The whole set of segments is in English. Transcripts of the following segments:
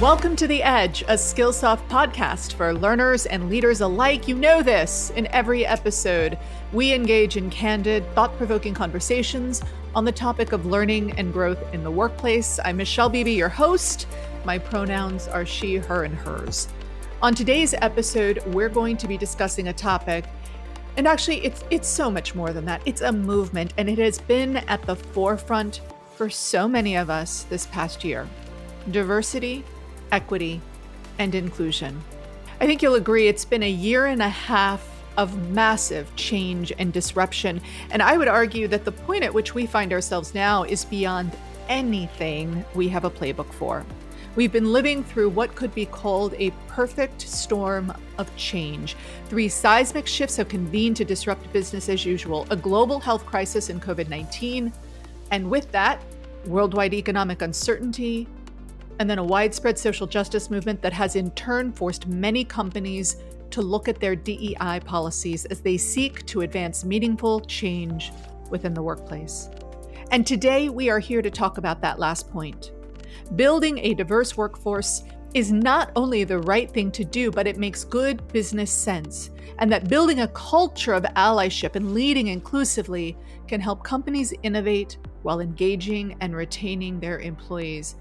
Welcome to The Edge, a Skillsoft podcast for learners and leaders alike. You know this. In every episode, we engage in candid, thought provoking conversations on the topic of learning and growth in the workplace. I'm Michelle Beebe, your host. My pronouns are she, her, and hers. On today's episode, we're going to be discussing a topic and actually it's it's so much more than that. It's a movement and it has been at the forefront for so many of us this past year. Diversity equity, and inclusion. I think you'll agree it's been a year and a half of massive change and disruption. And I would argue that the point at which we find ourselves now is beyond anything we have a playbook for. We've been living through what could be called a perfect storm of change. Three seismic shifts have convened to disrupt business as usual a global health crisis in COVID 19, and with that, worldwide economic uncertainty, and then a widespread social justice movement that has in turn forced many companies to look at their DEI policies as they seek to advance meaningful change within the workplace. And today we are here to talk about that last point. Building a diverse workforce is not only the right thing to do, but it makes good business sense. And that building a culture of allyship and leading inclusively can help companies innovate while engaging and retaining their employees.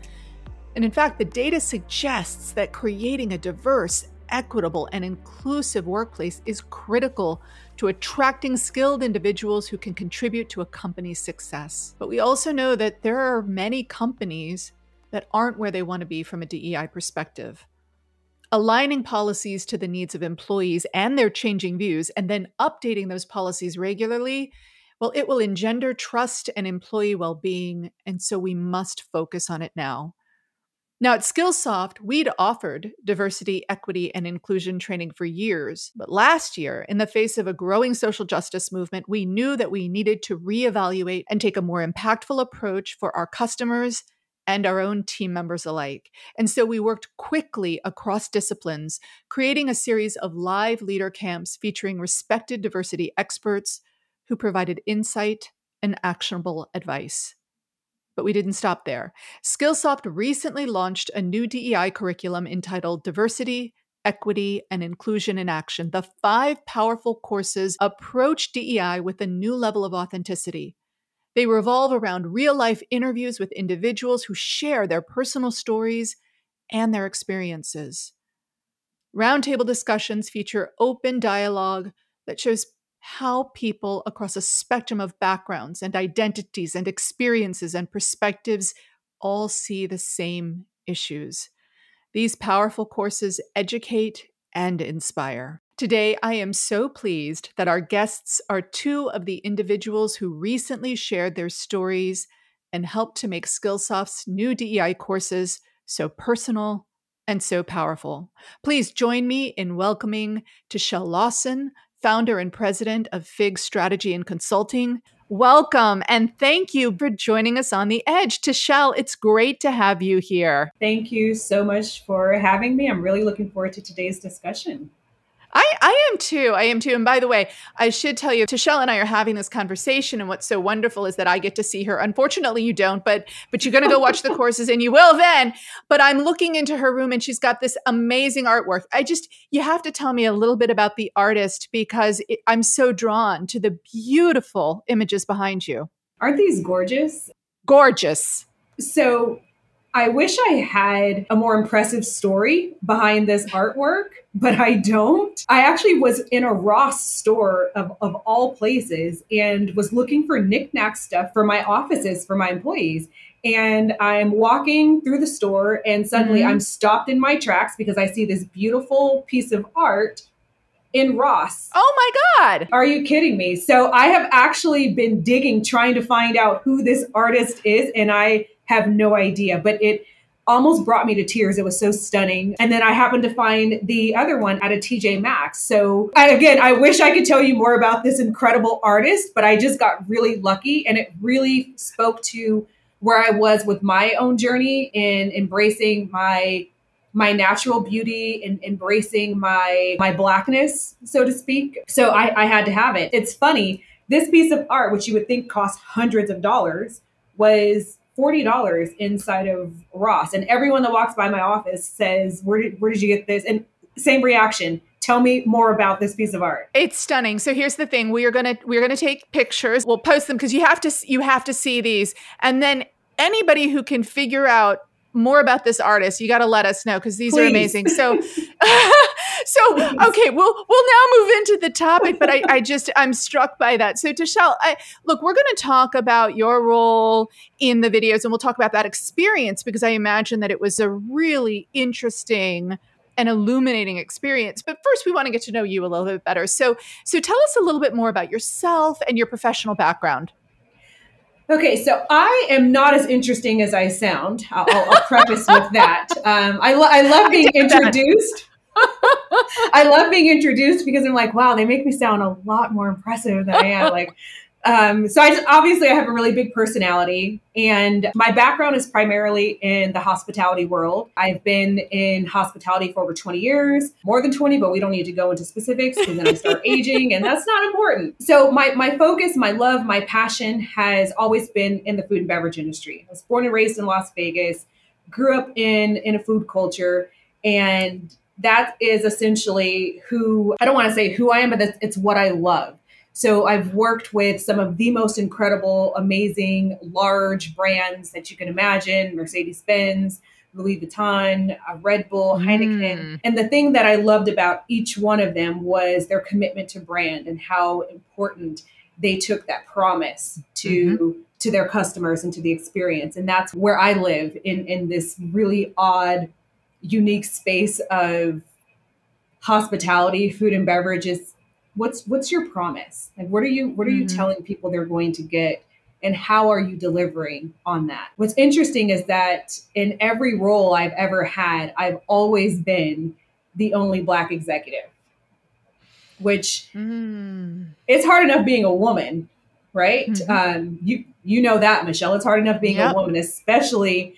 And in fact, the data suggests that creating a diverse, equitable, and inclusive workplace is critical to attracting skilled individuals who can contribute to a company's success. But we also know that there are many companies that aren't where they want to be from a DEI perspective. Aligning policies to the needs of employees and their changing views, and then updating those policies regularly, well, it will engender trust and employee well being. And so we must focus on it now. Now, at Skillsoft, we'd offered diversity, equity, and inclusion training for years. But last year, in the face of a growing social justice movement, we knew that we needed to reevaluate and take a more impactful approach for our customers and our own team members alike. And so we worked quickly across disciplines, creating a series of live leader camps featuring respected diversity experts who provided insight and actionable advice. But we didn't stop there. Skillsoft recently launched a new DEI curriculum entitled Diversity, Equity, and Inclusion in Action. The five powerful courses approach DEI with a new level of authenticity. They revolve around real life interviews with individuals who share their personal stories and their experiences. Roundtable discussions feature open dialogue that shows how people across a spectrum of backgrounds and identities and experiences and perspectives all see the same issues. These powerful courses educate and inspire. Today, I am so pleased that our guests are two of the individuals who recently shared their stories and helped to make Skillsoft's new DEI courses so personal and so powerful. Please join me in welcoming TaChelle Lawson, founder and president of FIG Strategy and Consulting. Welcome and thank you for joining us on the edge. TaChelle, it's great to have you here. Thank you so much for having me. I'm really looking forward to today's discussion. I, I am too. I am too. And by the way, I should tell you, TaChelle and I are having this conversation, and what's so wonderful is that I get to see her. Unfortunately, you don't, but but you're going to go watch the courses, and you will then. But I'm looking into her room, and she's got this amazing artwork. I just you have to tell me a little bit about the artist because it, I'm so drawn to the beautiful images behind you. Aren't these gorgeous? Gorgeous. So I wish I had a more impressive story behind this artwork, but I don't. I actually was in a Ross store of, of all places and was looking for knickknack stuff for my offices for my employees. And I'm walking through the store, and suddenly mm-hmm. I'm stopped in my tracks because I see this beautiful piece of art in Ross. Oh my God. Are you kidding me? So I have actually been digging, trying to find out who this artist is, and I have no idea, but it almost brought me to tears. It was so stunning. And then I happened to find the other one at a TJ Maxx. So I, again, I wish I could tell you more about this incredible artist, but I just got really lucky and it really spoke to where I was with my own journey in embracing my my natural beauty and embracing my my blackness, so to speak. So I, I had to have it. It's funny, this piece of art, which you would think cost hundreds of dollars, was $40 inside of Ross. And everyone that walks by my office says, Where did, where did you get this? And same reaction. Tell me more about this piece of art. It's stunning. So here's the thing: we are gonna we're gonna take pictures. We'll post them because you have to you have to see these, and then anybody who can figure out more about this artist, you got to let us know because these Please. are amazing. So, so okay, we'll we'll now move into the topic. But I, I just I'm struck by that. So, TaChelle, I, look, we're going to talk about your role in the videos, and we'll talk about that experience because I imagine that it was a really interesting and illuminating experience. But first, we want to get to know you a little bit better. So, so tell us a little bit more about yourself and your professional background. Okay, so I am not as interesting as I sound. I'll, I'll preface with that. Um, I, lo- I love being introduced. I love being introduced because I'm like, wow, they make me sound a lot more impressive than I am. Like, um, so I just, obviously I have a really big personality, and my background is primarily in the hospitality world. I've been in hospitality for over 20 years, more than 20, but we don't need to go into specifics because then I start aging, and that's not important. So my my focus, my love, my passion has always been in the food and beverage industry. I was born and raised in Las Vegas, grew up in in a food culture, and that is essentially who I don't want to say who I am, but it's what I love. So I've worked with some of the most incredible, amazing, large brands that you can imagine Mercedes Benz, Louis Vuitton, uh, Red Bull, Heineken. Mm. And the thing that I loved about each one of them was their commitment to brand and how important they took that promise to. Mm-hmm. To their customers and to the experience. And that's where I live in, in this really odd, unique space of hospitality, food and beverages what's what's your promise like what are you what are you mm-hmm. telling people they're going to get and how are you delivering on that what's interesting is that in every role i've ever had i've always been the only black executive which mm. it's hard enough being a woman right mm-hmm. um, you you know that michelle it's hard enough being yep. a woman especially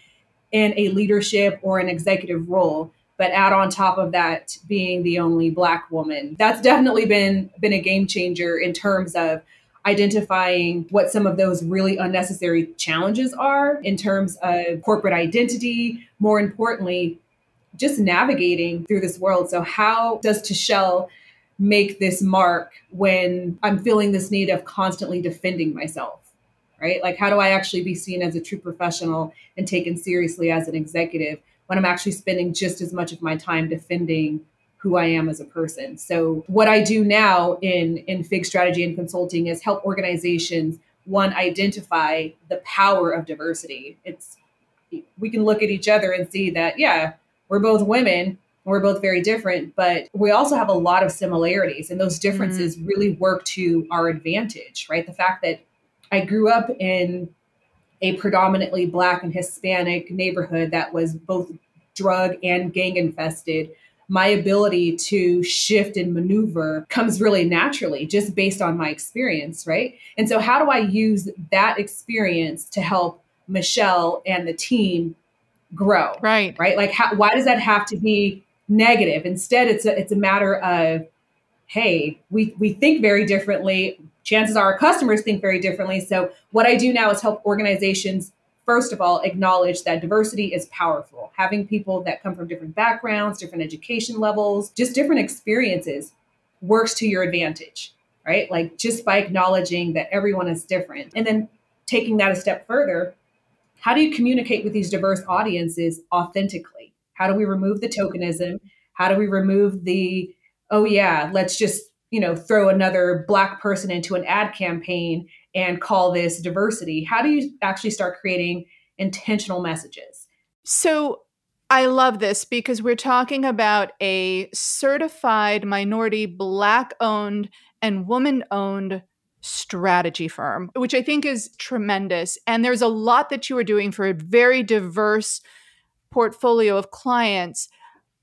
in a leadership or an executive role but add on top of that being the only black woman. That's definitely been been a game changer in terms of identifying what some of those really unnecessary challenges are in terms of corporate identity more importantly just navigating through this world. So how does TaChelle make this mark when i'm feeling this need of constantly defending myself right like how do i actually be seen as a true professional and taken seriously as an executive when I'm actually spending just as much of my time defending who I am as a person. So what I do now in in Fig strategy and consulting is help organizations one identify the power of diversity. It's we can look at each other and see that yeah, we're both women, we're both very different, but we also have a lot of similarities and those differences mm-hmm. really work to our advantage, right? The fact that I grew up in a predominantly black and Hispanic neighborhood that was both drug and gang infested, my ability to shift and maneuver comes really naturally just based on my experience, right? And so, how do I use that experience to help Michelle and the team grow? Right. Right. Like, how, why does that have to be negative? Instead, it's a, it's a matter of, hey, we, we think very differently chances are our customers think very differently. So, what I do now is help organizations, first of all, acknowledge that diversity is powerful. Having people that come from different backgrounds, different education levels, just different experiences works to your advantage, right? Like just by acknowledging that everyone is different. And then taking that a step further, how do you communicate with these diverse audiences authentically? How do we remove the tokenism? How do we remove the, oh, yeah, let's just you know throw another black person into an ad campaign and call this diversity how do you actually start creating intentional messages so I love this because we're talking about a certified minority black owned and woman owned strategy firm, which I think is tremendous. And there's a lot that you are doing for a very diverse portfolio of clients.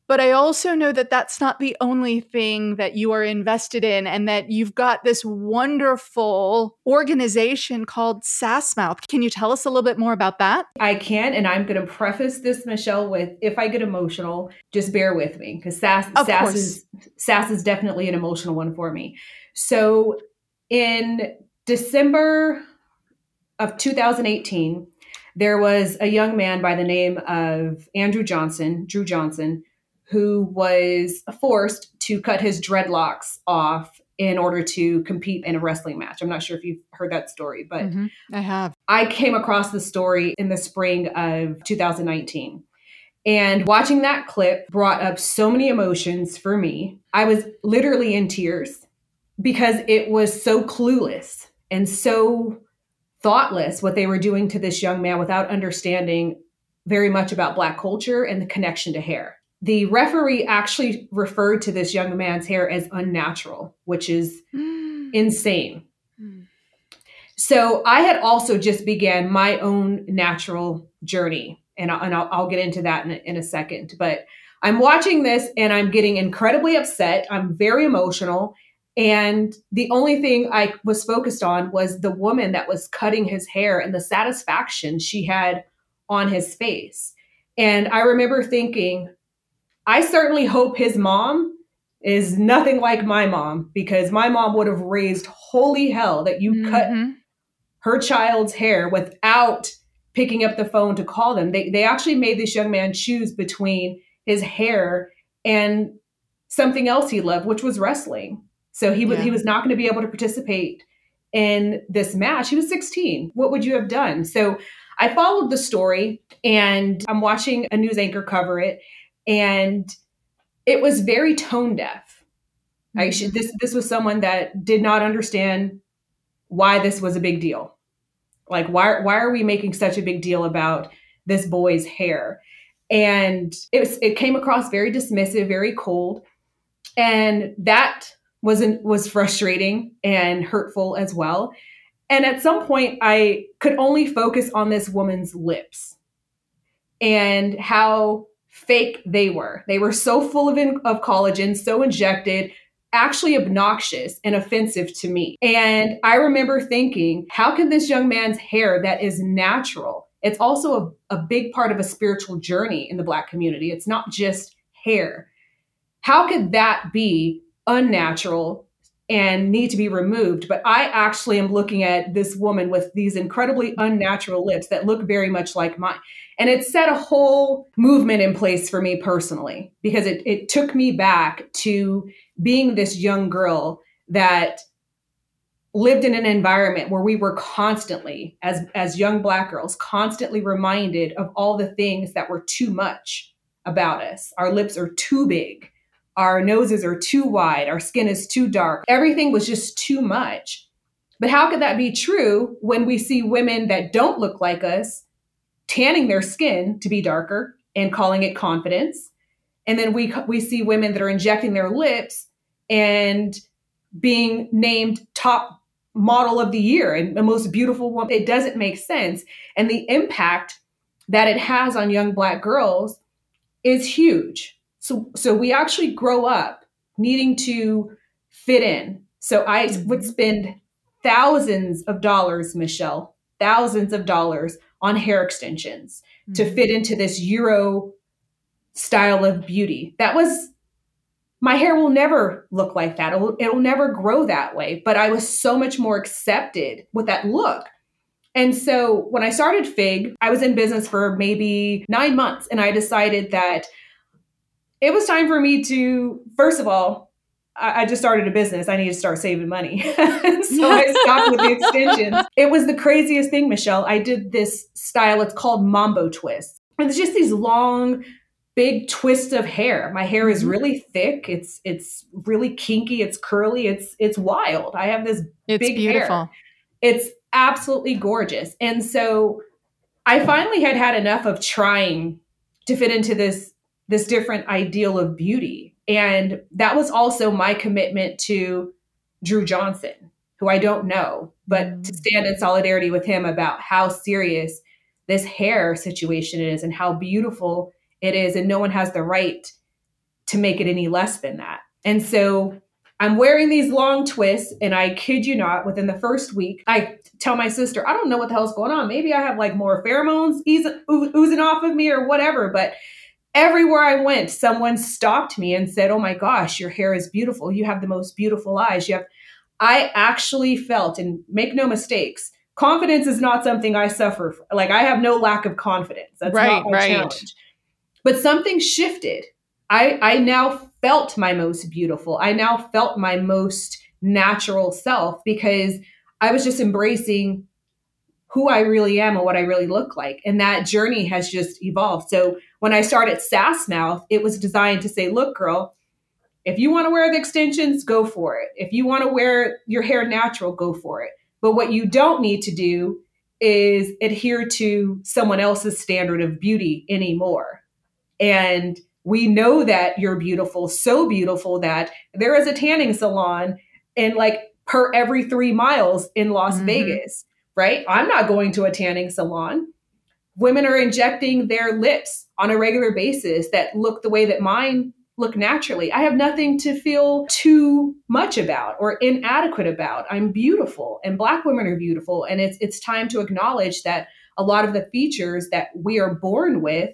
But I also know that that's not the only thing that you are invested in, and that you've got this wonderful organization called Sass Mouth. Can you tell us a little bit more about that? I can, and I'm going to preface this, Michelle, with if I get emotional, just bear with me because Sass is Sass is definitely an emotional one for me. So in December of 2018, there was a young man by the name of Andrew Johnson, Drew Johnson, who was forced to cut his dreadlocks off in order to compete in a wrestling match. I'm not sure if you've heard that story, but mm-hmm. I have. I came across the story in the spring of 2019. And watching that clip brought up so many emotions for me. I was literally in tears because it was so clueless and so thoughtless what they were doing to this young man without understanding very much about Black culture and the connection to hair. The referee actually referred to this young man's hair as unnatural, which is mm. insane. Mm. So I had also just began my own natural journey, and, I, and I'll, I'll, get into that in a, in a second. But I'm watching this and I'm getting incredibly upset. I'm very emotional. And the only thing I was focused on was the woman that was cutting his hair and the satisfaction she had on his face. And I remember thinking, I certainly hope his mom is nothing like my mom because my mom would have raised holy hell that you mm-hmm. cut her child's hair without picking up the phone to call them. They, they actually made this young man choose between his hair and something else he loved, which was wrestling. So he was yeah. he was not going to be able to participate in this match. He was 16. What would you have done? So I followed the story and I'm watching a news anchor cover it and it was very tone deaf. Mm-hmm. I should, this this was someone that did not understand why this was a big deal. Like why why are we making such a big deal about this boy's hair? And it was, it came across very dismissive, very cold. And that was was frustrating and hurtful as well. And at some point, I could only focus on this woman's lips and how fake they were. They were so full of, in, of collagen, so injected, actually obnoxious and offensive to me. And I remember thinking, how can this young man's hair that is natural? It's also a, a big part of a spiritual journey in the Black community. It's not just hair. How could that be unnatural and need to be removed. But I actually am looking at this woman with these incredibly unnatural lips that look very much like mine. And it set a whole movement in place for me personally because it, it took me back to being this young girl that lived in an environment where we were constantly as as young black girls constantly reminded of all the things that were too much about us our lips are too big our noses are too wide, our skin is too dark. Everything was just too much. But how could that be true when we see women that don't look like us tanning their skin to be darker and calling it confidence? And then we we see women that are injecting their lips and being named top model of the year and the most beautiful woman. It doesn't make sense. And the impact that it has on young black girls is huge. So so we actually grow up needing to fit in. So I mm-hmm. would spend thousands of dollars, Michelle, thousands of dollars on hair extensions mm-hmm. to fit into this Euro style of beauty. That was my hair will never look like that. It'll, it'll never grow that way. But I was so much more accepted with that look. And so when I started Fig, I was in business for maybe nine months and I decided that it was time for me to, first of all, I, I just started a business. I need to start saving money. so I stopped with the extensions. It was the craziest thing, Michelle. I did this style, it's called Mambo Twist. And it's just these long, big twists of hair. My hair is mm-hmm. really thick. It's it's really kinky. It's curly. It's it's wild. I have this it's big beautiful. hair. It's absolutely gorgeous. And so I finally had had enough of trying to fit into this this different ideal of beauty. And that was also my commitment to Drew Johnson, who I don't know, but to mm. stand in solidarity with him about how serious this hair situation is and how beautiful it is. And no one has the right to make it any less than that. And so I'm wearing these long twists, and I kid you not, within the first week, I tell my sister, I don't know what the hell's going on. Maybe I have like more pheromones oozing off of me or whatever. But everywhere I went, someone stopped me and said, Oh my gosh, your hair is beautiful. You have the most beautiful eyes. You have, I actually felt, and make no mistakes, confidence is not something I suffer from. Like I have no lack of confidence. That's right, not my right. challenge. But something shifted. I I now felt my most beautiful. I now felt my most natural self because I was just embracing who I really am and what I really look like. And that journey has just evolved. So when I started Sass Mouth, it was designed to say, look, girl, if you want to wear the extensions, go for it. If you want to wear your hair natural, go for it. But what you don't need to do is adhere to someone else's standard of beauty anymore. And we know that you're beautiful, so beautiful that there is a tanning salon and like per every three miles in Las mm-hmm. Vegas right? I'm not going to a tanning salon. Women are injecting their lips on a regular basis that look the way that mine look naturally. I have nothing to feel too much about or inadequate about. I'm beautiful and black women are beautiful and it's it's time to acknowledge that a lot of the features that we are born with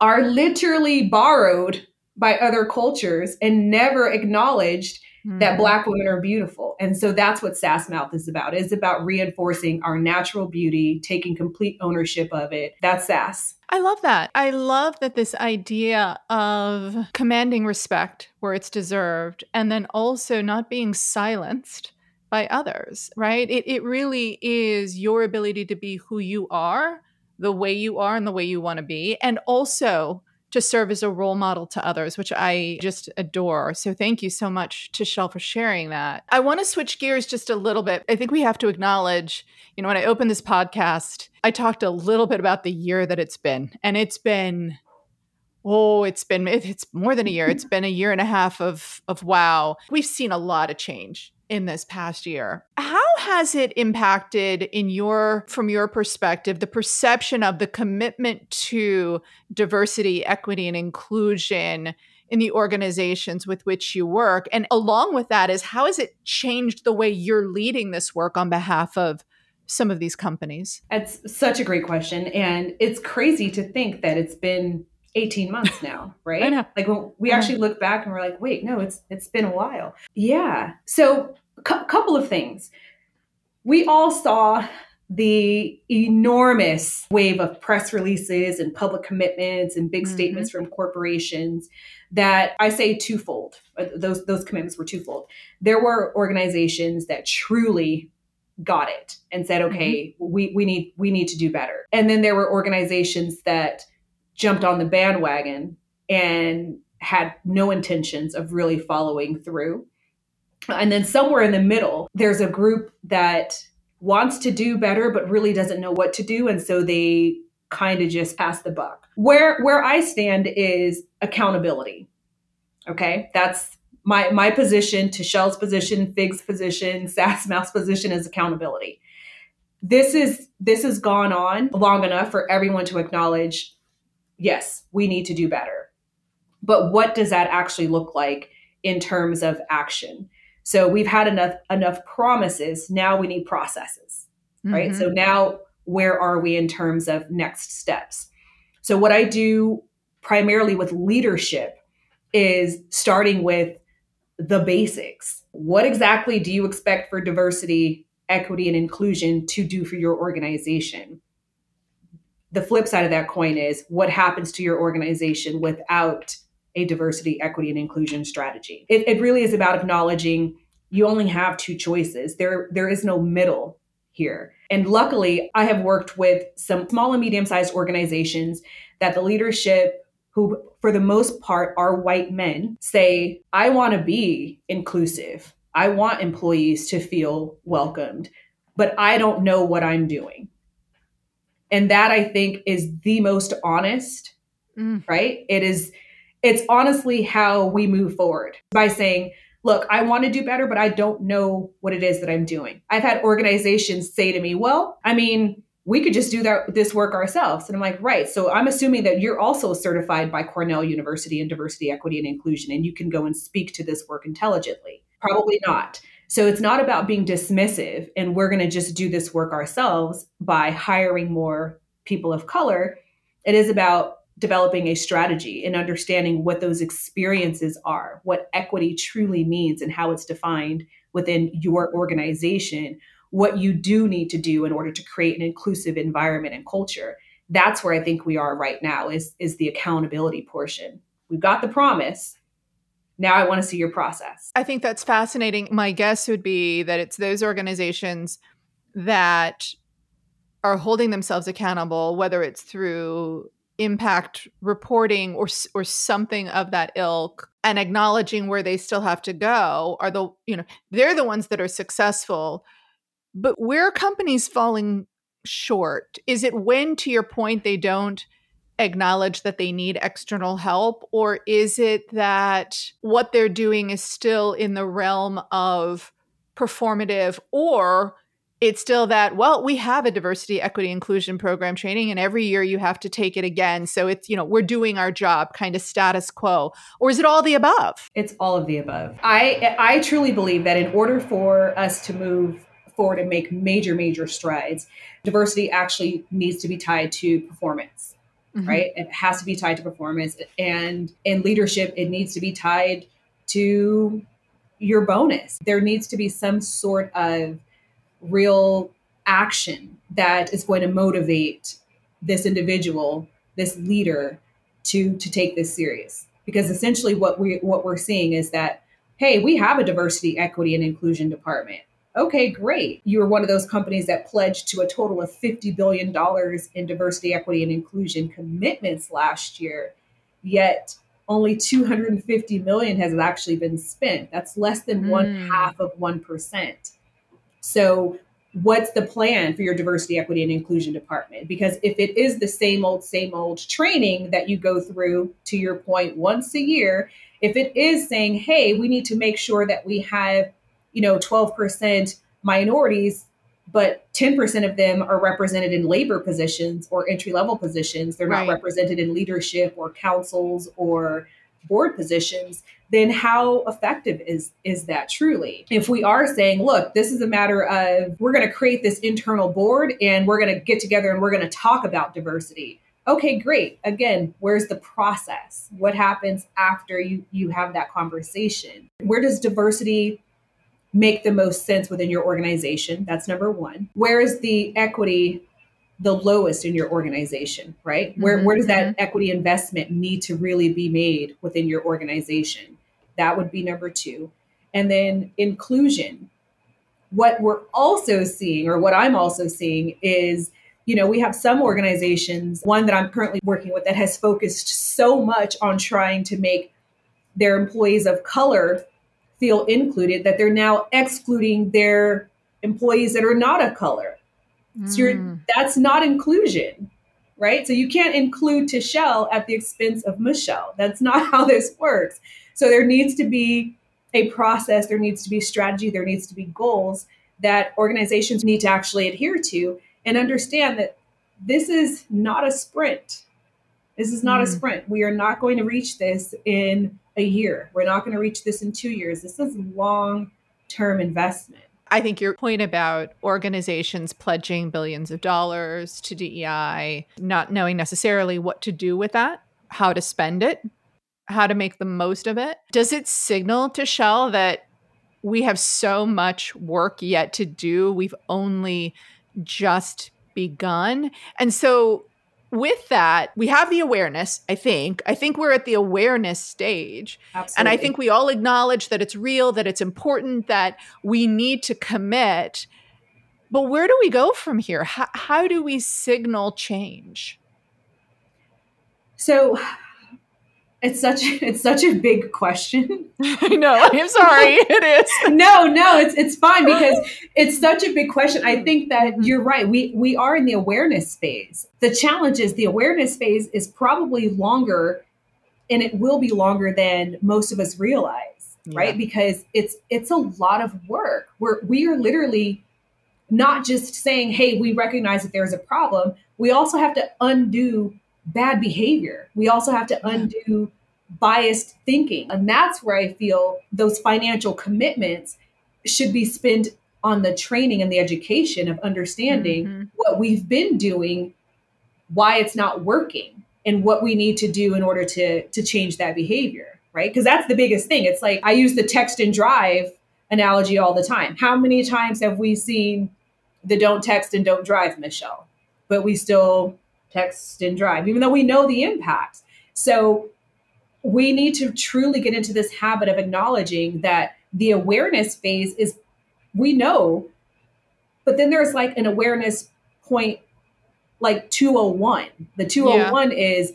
are literally borrowed by other cultures and never acknowledged that hmm. black women are beautiful. And so that's what Sass Mouth is about. It's about reinforcing our natural beauty, taking complete ownership of it. That's Sass. I love that. I love that this idea of commanding respect where it's deserved and then also not being silenced by others, right? It, it really is your ability to be who you are, the way you are, and the way you want to be. And also to serve as a role model to others, which I just adore. So thank you so much TaChelle for sharing that. I want to switch gears just a little bit. I think we have to acknowledge, you know, when I opened this podcast, I talked a little bit about the year that it's been. And it's been oh it's been it's more than a year it's been a year and a half of of wow we've seen a lot of change in this past year. How has it impacted in your from your perspective the perception of the commitment to diversity, equity and inclusion in the organizations with which you work? And along with that is how has it changed the way you're leading this work on behalf of some of these companies? That's such a great question and it's crazy to think that it's been 18 months now, right? Like when we actually look back and we're like, wait, no, it's it's been a while. Yeah. So a cu- couple of things. We all saw the enormous wave of press releases and public commitments and big mm-hmm. statements from corporations that I say twofold. Uh, those those commitments were twofold. There were organizations that truly got it and said, okay, mm-hmm. we, we need we need to do better. And then there were organizations that jumped on the bandwagon and had no intentions of really following through. And then somewhere in the middle, there's a group that wants to do better but really doesn't know what to do and so they kind of just pass the buck. Where where I stand is accountability. Okay? That's my my position TaChelle's position, Fig's position, Sass Mouth's position is accountability. This is this has gone on long enough for everyone to acknowledge yes, we need to do better. But what does that actually look like in terms of action? So we've had enough enough promises. Now we need processes, mm-hmm. right? So now where are we in terms of next steps? So what I do primarily with leadership is starting with the basics. What exactly do you expect for diversity, equity, and inclusion to do for your organization? The flip side of that coin is what happens to your organization without a diversity, equity, and inclusion strategy. It, it really is about acknowledging you only have two choices. There, there is no middle here. And luckily, I have worked with some small and medium sized organizations that the leadership, who for the most part are white men, say, I want to be inclusive. I want employees to feel welcomed, but I don't know what I'm doing. And that I think is the most honest, mm. right? It is, it's honestly how we move forward by saying, look, I want to do better, but I don't know what it is that I'm doing. I've had organizations say to me, well, I mean, we could just do that this work ourselves. And I'm like, right. So I'm assuming that you're also certified by Cornell University in diversity, equity, and inclusion, and you can go and speak to this work intelligently. Probably not. So it's not about being dismissive and we're going to just do this work ourselves by hiring more people of color. It is about developing a strategy and understanding what those experiences are, what equity truly means and how it's defined within your organization what you do need to do in order to create an inclusive environment and culture. That's where I think we are right now is is the accountability portion. We've got the promise. Now I want to see your process. I think that's fascinating. My guess would be that it's those organizations that are holding themselves accountable, whether it's through impact reporting or or something of that ilk and acknowledging where they still have to go are the you know they're the ones that are successful but where companies falling short is it when to your point they don't acknowledge that they need external help or is it that what they're doing is still in the realm of performative or it's still that well we have a diversity equity inclusion program training and every year you have to take it again so it's you know we're doing our job kind of status quo or is it all the above? It's all of the above. I i truly believe that in order for us to move forward and make major major strides diversity actually needs to be tied to performance mm-hmm. right it has to be tied to performance and in leadership it needs to be tied to your bonus there needs to be some sort of real action that is going to motivate this individual, this leader to to take this serious. Because essentially what we what we're seeing is that hey, we have a diversity, equity and inclusion department. Okay, great. You were one of those companies that pledged to a total of $50 billion in diversity, equity, and inclusion commitments last year. Yet only 250 million has actually been spent. That's less than mm. one hmm. half of 1%. So, what's the plan for your diversity, equity, and inclusion department? Because if it is the same old, same old training that you go through, to your point, once a year, if it is saying, hey, we need to make sure that we have, you know, 12% minorities, but 10% of them are represented in labor positions or entry level positions. They're right. not represented in leadership or councils or board positions then how effective is is that truly? If we are saying look this is a matter of we're going to create this internal board and we're going to get together and we're going to talk about diversity. Okay great. Again where's the process? What happens after you you have that conversation? Where does diversity make the most sense within your organization that's number 1 where is the equity the lowest in your organization, right? Mm-hmm, where where does that mm-hmm. equity investment need to really be made within your organization? That would be number 2. And then inclusion. What we're also seeing or what I'm also seeing is you know, we have some organizations, one that I'm currently working with that has focused so much on trying to make their employees of color feel included that they're now excluding their employees that are not of color so mm. that's not inclusion, right? So you can't include TaChelle at the expense of Michelle. That's not how this works. So there needs to be a process, there needs to be strategy, there needs to be goals that organizations need to actually adhere to and understand that this is not a sprint. This is not mm. a sprint. We are not going to reach this in a year. We're not going to reach this in two years. This is long term investment. I think your point about organizations pledging billions of dollars to DEI, not knowing necessarily what to do with that, how to spend it, how to make the most of it, does it signal TaChelle that we have so much work yet to do? We've only just begun. And so with that, we have the awareness, I think. I think we're at the awareness stage. Absolutely. And I think we all acknowledge that it's real, that it's important, that we need to commit. But where do we go from here? How, how do we signal change? So it's such it's such a big question. I know. I'm sorry. it is. no, no, it's it's fine because it's such a big question. I think that mm-hmm. you're right. We we are in the awareness phase. The challenge is the awareness phase is probably longer and it will be longer than most of us realize, yeah. right? Because it's it's a lot of work. We're we are literally not just saying, "Hey, we recognize that there's a problem." We also have to undo bad behavior. We also have to undo biased thinking. And that's where I feel those financial commitments should be spent on the training and the education of understanding mm-hmm. what we've been doing, why it's not working, and what we need to do in order to to change that behavior, right? Because that's the biggest thing. It's like I use the text and drive analogy all the time. How many times have we seen the don't text and don't drive, Michelle, but we still text and drive, even though we know the impacts. So we need to truly get into this habit of acknowledging that the awareness phase is, we know, but then there's like an awareness point like 201. The 201 yeah. is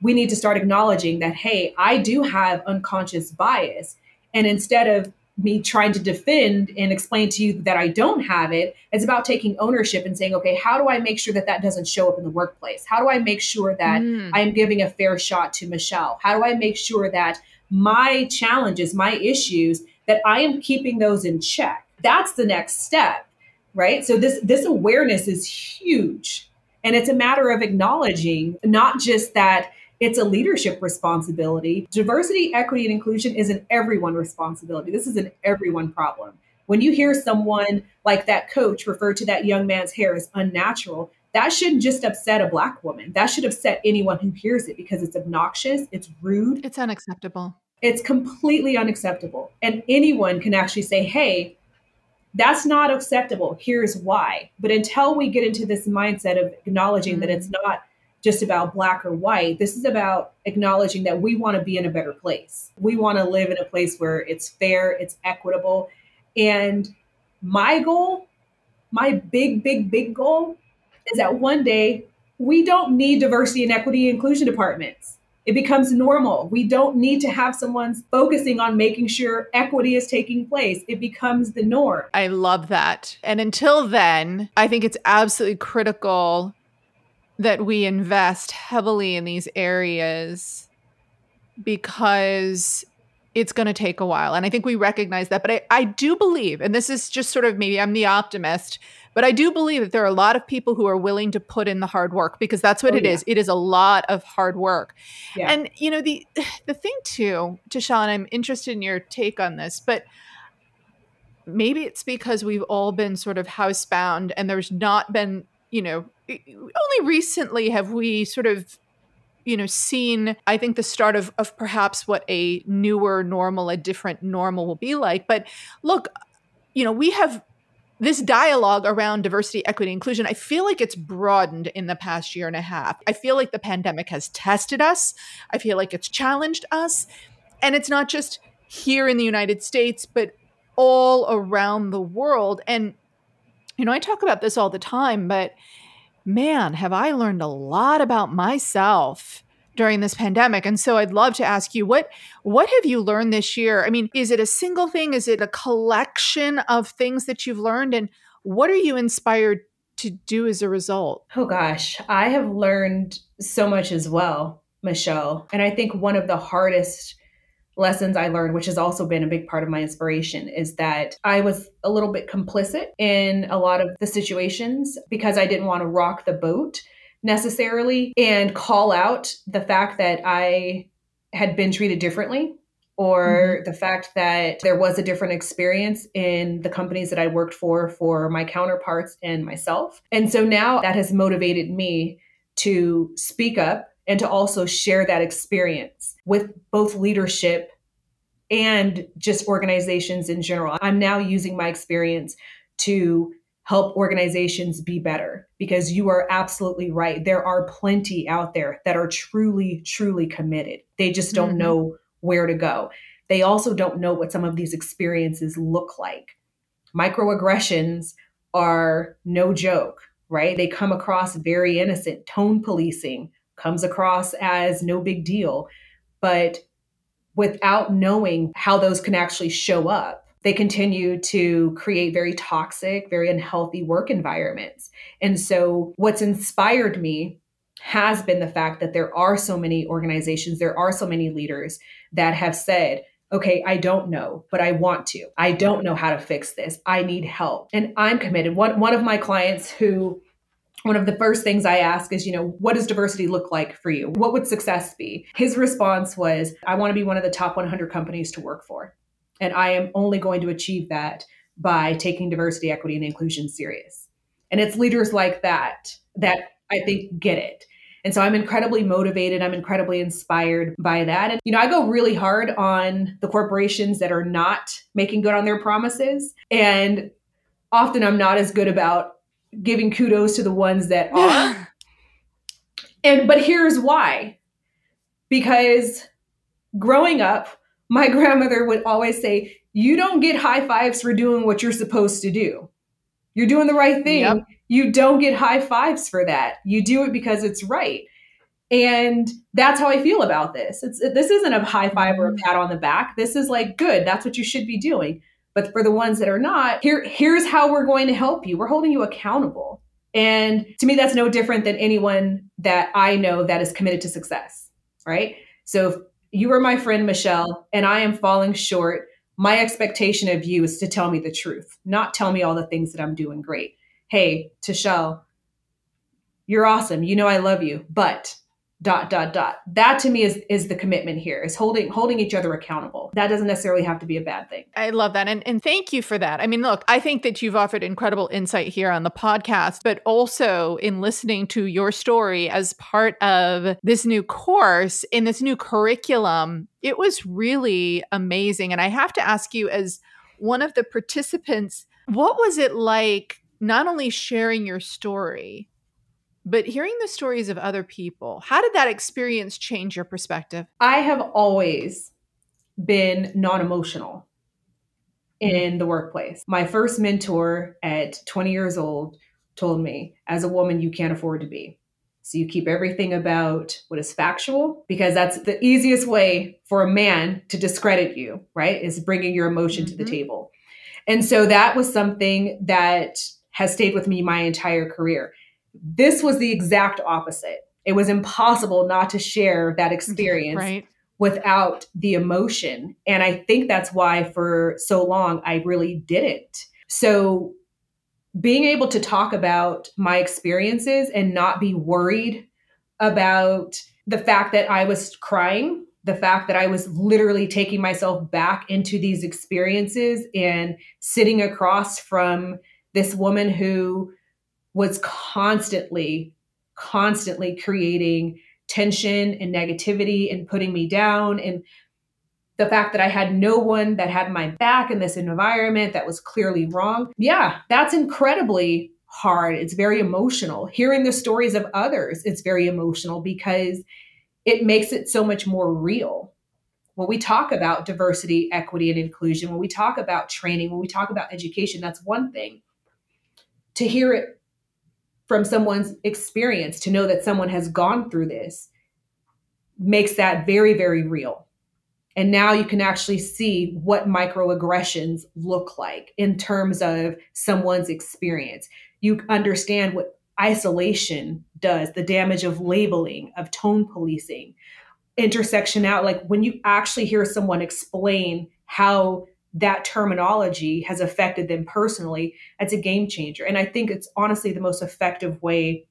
we need to start acknowledging that, hey, I do have unconscious bias. And instead of me trying to defend and explain to you that I don't have it. It's about taking ownership and saying, okay, how do I make sure that that doesn't show up in the workplace? How do I make sure that mm. I am giving a fair shot to Michelle? How do I make sure that my challenges, my issues, that I am keeping those in check? That's the next step, right? So this this awareness is huge. And it's a matter of acknowledging not just that it's a leadership responsibility. Diversity, equity, and inclusion is an everyone responsibility. This is an everyone problem. When you hear someone like that coach refer to that young man's hair as unnatural, that shouldn't just upset a black woman. That should upset anyone who hears it because it's obnoxious, it's rude, it's unacceptable. It's completely unacceptable. And anyone can actually say, hey, that's not acceptable. Here's why. But until we get into this mindset of acknowledging mm-hmm. that it's not just about black or white. This is about acknowledging that we want to be in a better place. We want to live in a place where it's fair, it's equitable. And my goal, my big, big, big goal is that one day we don't need diversity and equity inclusion departments. It becomes normal. We don't need to have someone focusing on making sure equity is taking place. It becomes the norm. I love that. And until then, I think it's absolutely critical that we invest heavily in these areas because it's going to take a while. And I think we recognize that. But I, I do believe, and this is just sort of maybe I'm the optimist, but I do believe that there are a lot of people who are willing to put in the hard work because that's what oh, it yeah. is. It is a lot of hard work. Yeah. And you know, the the thing too, and I'm interested in your take on this, but maybe it's because we've all been sort of housebound and there's not been, you know, only recently have we sort of you know seen i think the start of, of perhaps what a newer normal a different normal will be like. But look you know we have this dialogue around diversity equity inclusion. I feel like it's broadened in the past year and a half. I feel like the pandemic has tested us. I feel like it's challenged us. And it's not just here in the united states but all around the world. And you know i talk about this all the time but man, have I learned a lot about myself during this pandemic. And so I'd love to ask you what what have you learned this year? I mean, is it a single thing? Is it a collection of things that you've learned and what are you inspired to do as a result? Oh gosh, I have learned so much as well, Michelle. And I think one of the hardest lessons I learned, which has also been a big part of my inspiration, is that I was a little bit complicit in a lot of the situations because I didn't want to rock the boat necessarily and call out the fact that I had been treated differently or mm-hmm. the fact that there was a different experience in the companies that I worked for for my counterparts and myself. And so now that has motivated me to speak up and to also share that experience with both leadership and just organizations in general. I'm now using my experience to help organizations be better because you are absolutely right. There are plenty out there that are truly, truly committed. They just don't mm-hmm. know where to go. They also don't know what some of these experiences look like. Microaggressions are no joke, right? They come across very innocent. Tone policing, comes across as no big deal. But without knowing how those can actually show up, they continue to create very toxic, very unhealthy work environments. And so, what's inspired me has been the fact that there are so many organizations, there are so many leaders that have said, okay, I don't know, but I want to. I don't know how to fix this. I need help. And I'm committed. One, one of my clients who one of the first things I ask is, you know, what does diversity look like for you? What would success be? His response was, I want to be one of the top 100 companies to work for. And I am only going to achieve that by taking diversity, equity, and inclusion serious. And it's leaders like that that I think get it. And so I'm incredibly motivated. I'm incredibly inspired by that. And, you know, I go really hard on the corporations that are not making good on their promises. And often I'm not as good about giving kudos to the ones that are. and but here's why. Because growing up, my grandmother would always say, "You don't get high fives for doing what you're supposed to do. You're doing the right thing. Yep. You don't get high fives for that. You do it because it's right." And that's how I feel about this. It's this isn't a high five or a mm-hmm. pat on the back. This is like good. That's what you should be doing. But for the ones that are not, here here's how we're going to help you. We're holding you accountable. And to me that's no different than anyone that I know that is committed to success, right? So if you are my friend Michelle and I am falling short, my expectation of you is to tell me the truth, not tell me all the things that I'm doing great. Hey, TaChelle, you're awesome. You know I love you, but dot dot dot. That to me is is the commitment here is holding holding each other accountable. That doesn't necessarily have to be a bad thing. I love that and and thank you for that. I mean look i think that you've offered incredible insight here on the podcast but also in listening to your story as part of this new course in this new curriculum it was really amazing. And i have to ask you as one of the participants what was it like not only sharing your story but hearing the stories of other people, how did that experience change your perspective? I have always been non emotional in the workplace. My first mentor at 20 years old told me, as a woman, you can't afford to be. So you keep everything about what is factual because that's the easiest way for a man to discredit you, right? Is bringing your emotion mm-hmm. to the mm-hmm. table. And so that was something that has stayed with me my entire career. This was the exact opposite. It was impossible not to share that experience right. without the emotion. And I think that's why for so long I really didn't. So being able to talk about my experiences and not be worried about the fact that I was crying, the fact that I was literally taking myself back into these experiences and sitting across from this woman who was constantly, constantly creating tension and negativity and putting me down. And the fact that I had no one that had my back in this environment that was clearly wrong. Yeah, that's incredibly hard. It's very emotional. Hearing the stories of others, it's very emotional because it makes it so much more real. When we talk about diversity, equity, and inclusion, when we talk about training, when we talk about education, that's one thing. To hear it from someone's experience to know that someone has gone through this makes that very, very real. And now you can actually see what microaggressions look like in terms of someone's experience. You understand what isolation does, the damage of labeling, of tone policing, intersection out. Like when you actually hear someone explain how that terminology has affected them personally, it's a game changer. And I think it's honestly the most effective way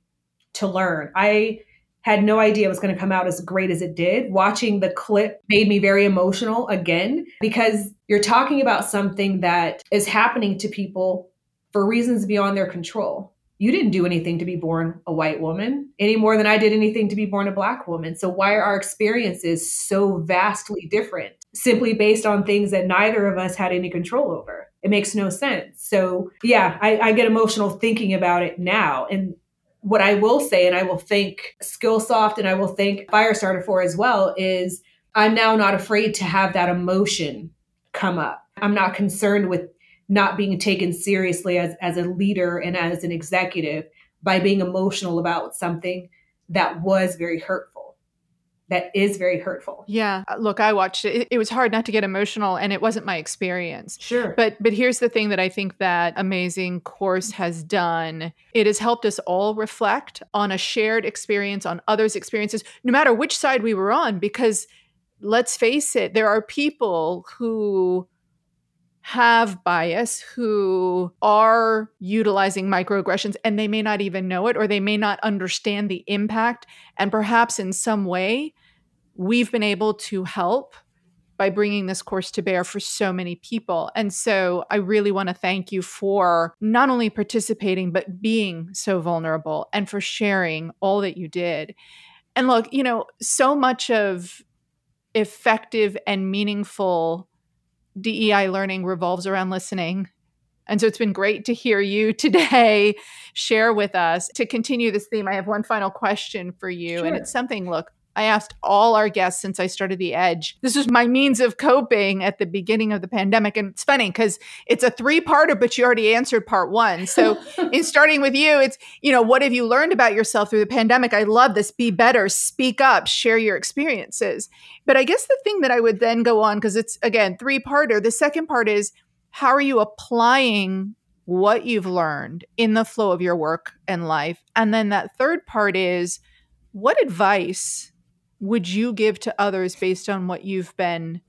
to learn. I had no idea it was going to come out as great as it did. Watching the clip made me very emotional again because you're talking about something that is happening to people for reasons beyond their control. You didn't do anything to be born a white woman any more than I did anything to be born a black woman. So, why are our experiences so vastly different? Simply based on things that neither of us had any control over. It makes no sense. So, yeah, I, I get emotional thinking about it now. And what I will say, and I will thank Skillsoft and I will thank Firestarter for as well, is I'm now not afraid to have that emotion come up. I'm not concerned with not being taken seriously as, as a leader and as an executive by being emotional about something that was very hurtful that is very hurtful. Yeah. Uh, look, I watched it. It was hard not to get emotional and it wasn't my experience. Sure. But but here's the thing that I think that amazing course has done. It has helped us all reflect on a shared experience, on others' experiences, no matter which side we were on because let's face it, there are people who have bias who are utilizing microaggressions and they may not even know it or they may not understand the impact and perhaps in some way we've been able to help by bringing this course to bear for so many people. And so I really want to thank you for not only participating, but being so vulnerable and for sharing all that you did. And look, you know, so much of effective and meaningful DEI learning revolves around listening And so it's been great to hear you today share with us. To continue this theme, I have one final question for you. Sure. And it's something, look, I asked all our guests since I started The Edge. This was my means of coping at the beginning of the pandemic. And it's funny because it's a three parter, but you already answered part one. So, in starting with you, it's, you know, what have you learned about yourself through the pandemic? I love this. Be better, speak up, share your experiences. But I guess the thing that I would then go on, because it's again, three parter, the second part is how are you applying what you've learned in the flow of your work and life? And then that third part is, what advice would you give to others based on what you've been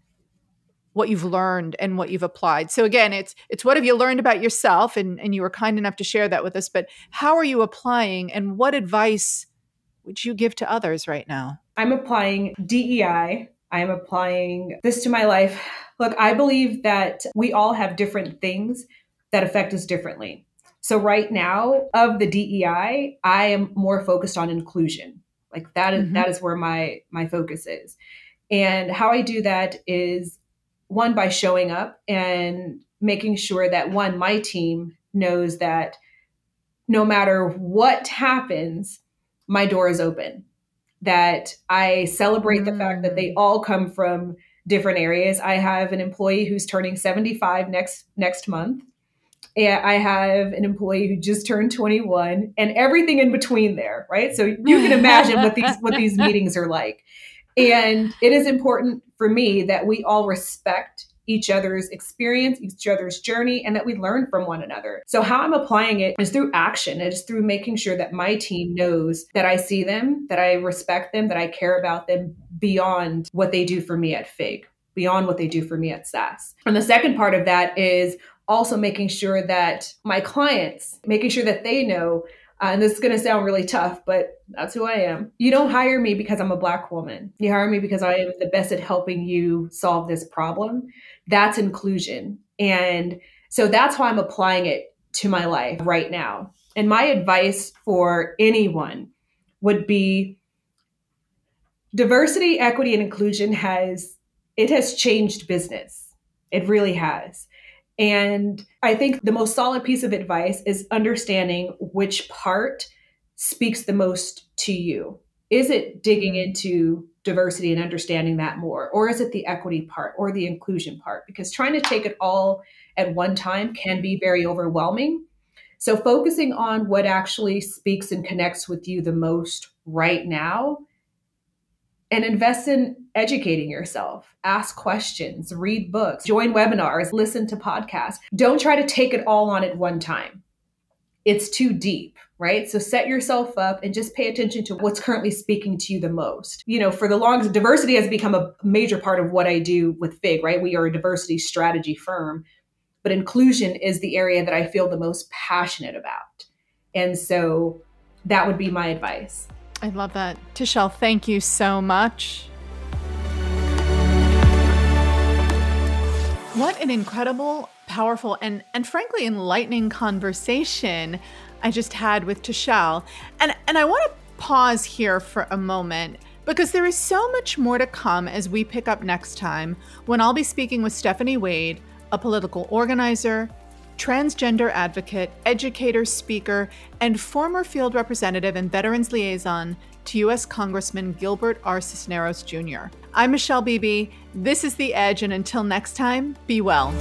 what you've learned and what you've applied? So again it's it's what have you learned about yourself? And and you were kind enough to share that with us but how are you applying and what advice would you give to others right now? I'm applying dei i'm applying this to my life. Look i believe that we all have different things that affect us differently. So right now of the dei i am more focused on inclusion like that is, mm-hmm. that is where my my focus is. And how I do that is one by showing up and making sure that one my team knows that no matter what happens, my door is open. That I celebrate mm-hmm. the fact that they mm. all come from different areas. I have an employee who's turning 75 next next month I have an employee who just turned 21 and everything in between there, right? So you can imagine what these what these meetings are like. And it is important for me that we all respect each other's experience, each other's journey, and that we learn from one another. So, how I'm applying it is through action. It is through making sure that my team knows that I see them, that I respect them, that I care about them beyond what they do for me at FIG, beyond what they do for me at Sass. And the second part of that is also making sure that my clients, making sure that they know, uh, and this is going to sound really tough, but that's who I am. You don't hire me because I'm a Black woman. You hire me because I am the best at helping you solve this problem. That's inclusion. And so that's how I'm applying it to my life right now. And my advice for anyone would be diversity, equity, and inclusion has it has changed business. It really has. And I think the most solid piece of advice is understanding which part speaks the most to you. Is it digging mm-hmm. into diversity and understanding that more? Or is it the equity part or the inclusion part? Because trying to take it all at one time can be very overwhelming. So, focusing on what actually speaks and connects with you the most right now and invest in educating yourself. Ask questions, read books, join webinars, listen to podcasts. Don't try to take it all on at one time. It's too deep, right? So set yourself up and just pay attention to what's currently speaking to you the most. You know, for the longest, diversity has become a major part of what I do with FIG, right? We are a diversity strategy firm, but inclusion is the area that I feel the most passionate about. And so that would be my advice. I love that. TaChelle, thank you so much. What an incredible, powerful, and, and frankly enlightening conversation I just had with TaChelle. And, and I want to pause here for a moment because there is so much more to come as we pick up next time when I'll be speaking with Stephanie Wade, a political organizer, transgender advocate, educator, speaker, and former field representative and veterans liaison to U.S. Congressman Gilbert R. Cisneros Jr. I'm Michelle Beebe. This is The Edge, and until next time, be well.